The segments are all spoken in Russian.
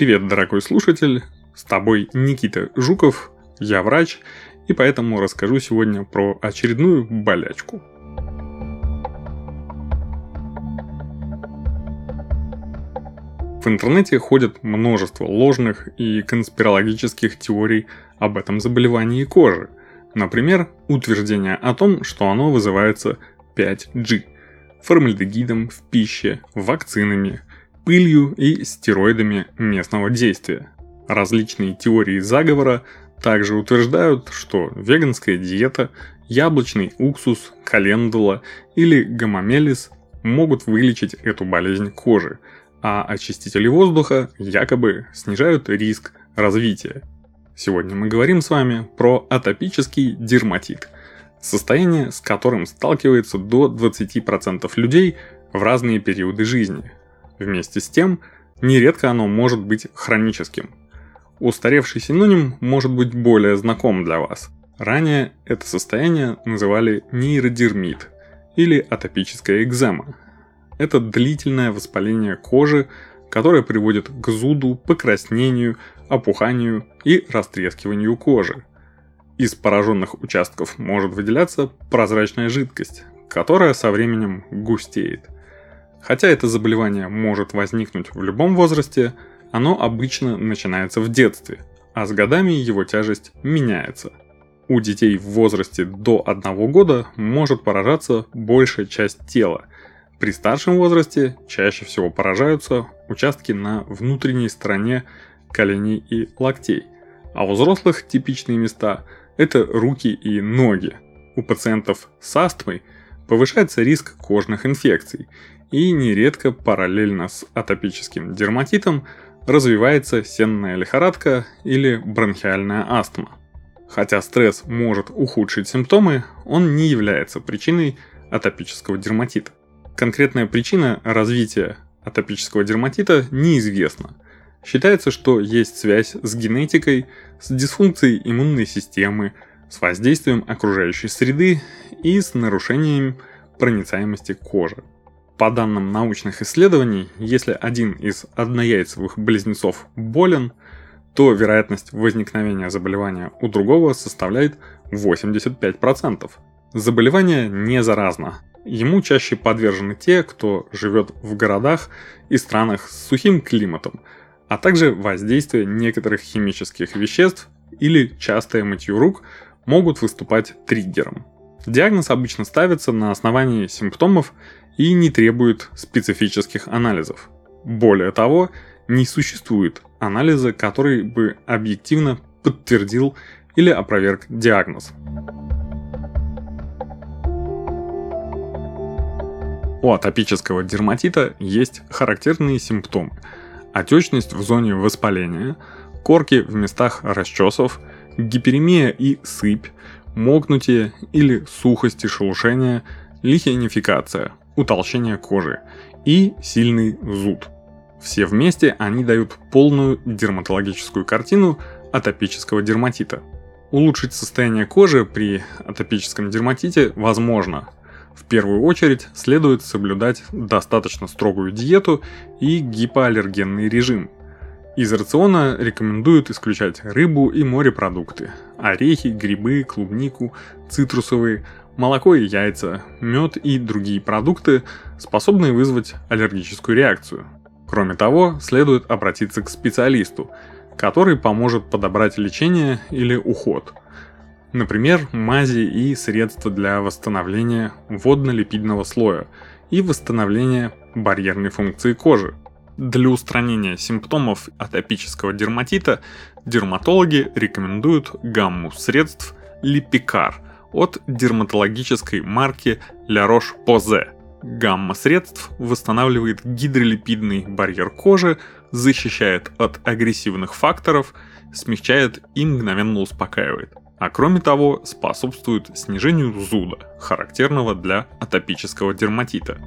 Привет, дорогой слушатель, с тобой Никита Жуков, я врач, и поэтому расскажу сегодня про очередную болячку. В интернете ходит множество ложных и конспирологических теорий об этом заболевании кожи. Например, утверждение о том, что оно вызывается 5G – формальдегидом в пище, вакцинами, пылью и стероидами местного действия. Различные теории заговора также утверждают, что веганская диета, яблочный уксус, календула или гомомелис могут вылечить эту болезнь кожи, а очистители воздуха якобы снижают риск развития. Сегодня мы говорим с вами про атопический дерматит, состояние, с которым сталкивается до 20% людей в разные периоды жизни – Вместе с тем, нередко оно может быть хроническим. Устаревший синоним может быть более знаком для вас. Ранее это состояние называли нейродермит или атопическая экзема. Это длительное воспаление кожи, которое приводит к зуду, покраснению, опуханию и растрескиванию кожи. Из пораженных участков может выделяться прозрачная жидкость, которая со временем густеет – Хотя это заболевание может возникнуть в любом возрасте, оно обычно начинается в детстве, а с годами его тяжесть меняется. У детей в возрасте до 1 года может поражаться большая часть тела. При старшем возрасте чаще всего поражаются участки на внутренней стороне коленей и локтей, а у взрослых типичные места – это руки и ноги. У пациентов с астмой повышается риск кожных инфекций – и нередко параллельно с атопическим дерматитом развивается сенная лихорадка или бронхиальная астма. Хотя стресс может ухудшить симптомы, он не является причиной атопического дерматита. Конкретная причина развития атопического дерматита неизвестна. Считается, что есть связь с генетикой, с дисфункцией иммунной системы, с воздействием окружающей среды и с нарушением проницаемости кожи. По данным научных исследований, если один из однояйцевых близнецов болен, то вероятность возникновения заболевания у другого составляет 85%. Заболевание не заразно. Ему чаще подвержены те, кто живет в городах и странах с сухим климатом, а также воздействие некоторых химических веществ или частое мытье рук могут выступать триггером. Диагноз обычно ставится на основании симптомов и не требует специфических анализов. Более того, не существует анализа, который бы объективно подтвердил или опроверг диагноз. У атопического дерматита есть характерные симптомы. Отечность в зоне воспаления, корки в местах расчесов, гиперемия и сыпь, мокнутие или сухость и шелушение, лихинификация, утолщение кожи и сильный зуд. Все вместе они дают полную дерматологическую картину атопического дерматита. Улучшить состояние кожи при атопическом дерматите возможно. В первую очередь следует соблюдать достаточно строгую диету и гипоаллергенный режим. Из рациона рекомендуют исключать рыбу и морепродукты, орехи, грибы, клубнику, цитрусовые, молоко и яйца, мед и другие продукты, способные вызвать аллергическую реакцию. Кроме того, следует обратиться к специалисту, который поможет подобрать лечение или уход. Например, мази и средства для восстановления водно-липидного слоя и восстановления барьерной функции кожи. Для устранения симптомов атопического дерматита дерматологи рекомендуют гамму средств Липикар – от дерматологической марки La Roche-Posay. Гамма средств восстанавливает гидролипидный барьер кожи, защищает от агрессивных факторов, смягчает и мгновенно успокаивает. А кроме того, способствует снижению зуда, характерного для атопического дерматита.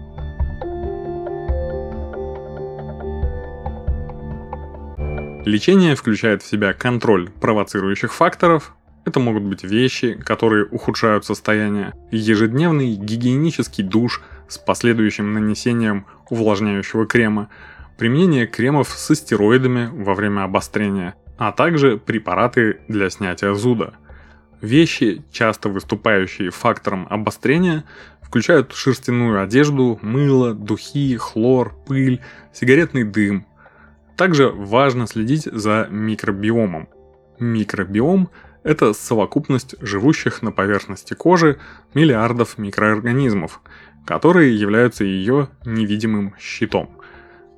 Лечение включает в себя контроль провоцирующих факторов, это могут быть вещи, которые ухудшают состояние, ежедневный гигиенический душ с последующим нанесением увлажняющего крема, применение кремов с стероидами во время обострения, а также препараты для снятия зуда. Вещи, часто выступающие фактором обострения, включают шерстяную одежду, мыло, духи, хлор, пыль, сигаретный дым. Также важно следить за микробиомом. Микробиом – это совокупность живущих на поверхности кожи миллиардов микроорганизмов, которые являются ее невидимым щитом.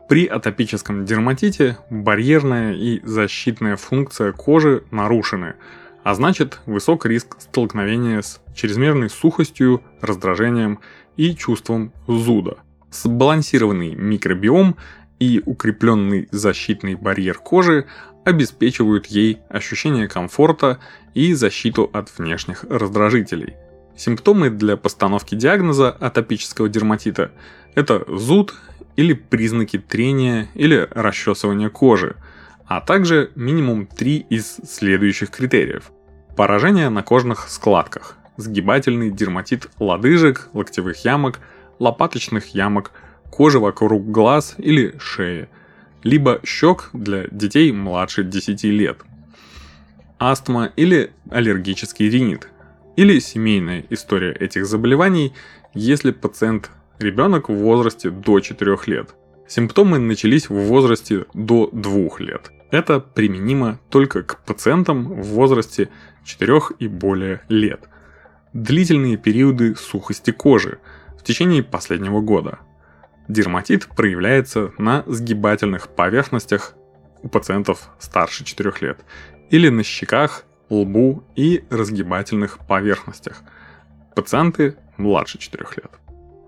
При атопическом дерматите барьерная и защитная функция кожи нарушены – а значит высок риск столкновения с чрезмерной сухостью, раздражением и чувством зуда. Сбалансированный микробиом и укрепленный защитный барьер кожи обеспечивают ей ощущение комфорта и защиту от внешних раздражителей. Симптомы для постановки диагноза атопического дерматита – это зуд или признаки трения или расчесывания кожи, а также минимум три из следующих критериев. Поражение на кожных складках, сгибательный дерматит лодыжек, локтевых ямок, лопаточных ямок, кожи вокруг глаз или шеи, либо щек для детей младше 10 лет. Астма или аллергический ринит, или семейная история этих заболеваний, если пациент ребенок в возрасте до 4 лет. Симптомы начались в возрасте до 2 лет. Это применимо только к пациентам в возрасте 4 и более лет. Длительные периоды сухости кожи в течение последнего года. Дерматит проявляется на сгибательных поверхностях у пациентов старше 4 лет или на щеках, лбу и разгибательных поверхностях. Пациенты младше 4 лет.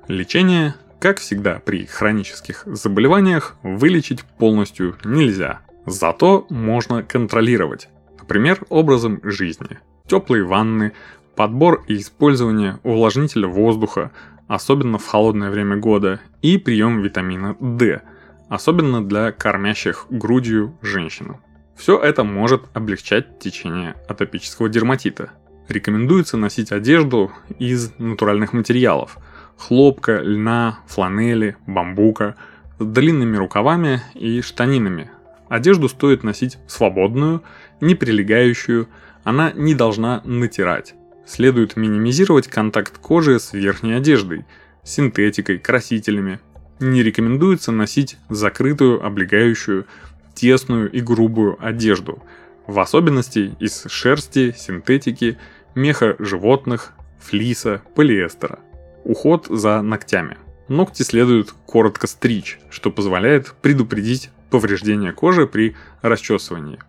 Лечение, как всегда при хронических заболеваниях, вылечить полностью нельзя. Зато можно контролировать Например, образом жизни. Теплые ванны, подбор и использование увлажнителя воздуха, особенно в холодное время года, и прием витамина D, особенно для кормящих грудью женщин. Все это может облегчать течение атопического дерматита. Рекомендуется носить одежду из натуральных материалов – хлопка, льна, фланели, бамбука, с длинными рукавами и штанинами. Одежду стоит носить свободную не прилегающую, она не должна натирать. Следует минимизировать контакт кожи с верхней одеждой, синтетикой, красителями. Не рекомендуется носить закрытую, облегающую, тесную и грубую одежду, в особенности из шерсти, синтетики, меха животных, флиса, полиэстера. Уход за ногтями. Ногти следует коротко стричь, что позволяет предупредить повреждение кожи при расчесывании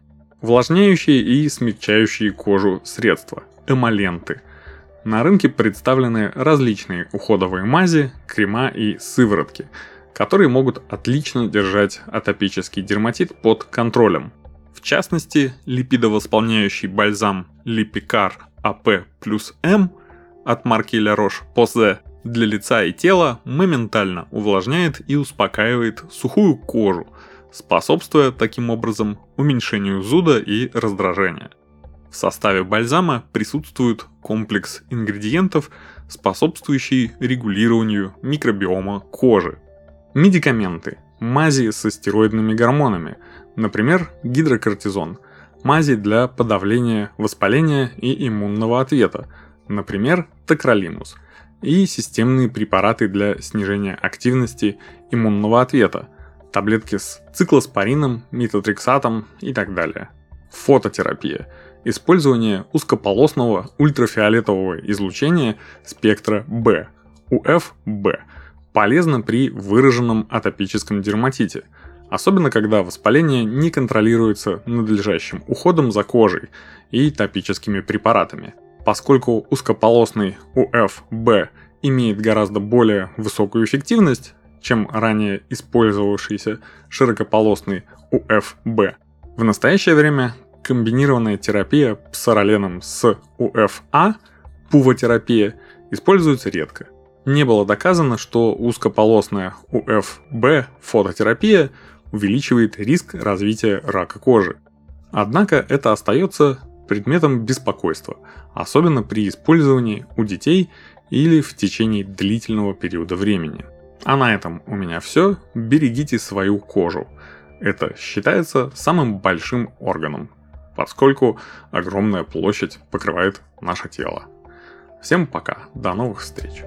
увлажняющие и смягчающие кожу средства – эмоленты. На рынке представлены различные уходовые мази, крема и сыворотки, которые могут отлично держать атопический дерматит под контролем. В частности, липидовосполняющий бальзам Липикар АП плюс М от марки La Roche-Posay для лица и тела моментально увлажняет и успокаивает сухую кожу – способствуя таким образом уменьшению зуда и раздражения. В составе бальзама присутствует комплекс ингредиентов, способствующий регулированию микробиома кожи. Медикаменты, мази со стероидными гормонами, например, гидрокортизон, мази для подавления воспаления и иммунного ответа, например, токролимус, и системные препараты для снижения активности иммунного ответа – таблетки с циклоспорином, метотрексатом и так далее. Фототерапия – использование узкополосного ультрафиолетового излучения спектра B, УФБ, полезно при выраженном атопическом дерматите, особенно когда воспаление не контролируется надлежащим уходом за кожей и топическими препаратами. Поскольку узкополосный УФБ имеет гораздо более высокую эффективность, чем ранее использовавшийся широкополосный УФБ. В настоящее время комбинированная терапия псороленом с УФА, пувотерапия, используется редко. Не было доказано, что узкополосная УФБ фототерапия увеличивает риск развития рака кожи. Однако это остается предметом беспокойства, особенно при использовании у детей или в течение длительного периода времени – А на этом у меня все. Берегите свою кожу. Это считается самым большим органом, поскольку огромная площадь покрывает наше тело. Всем пока, до новых встреч!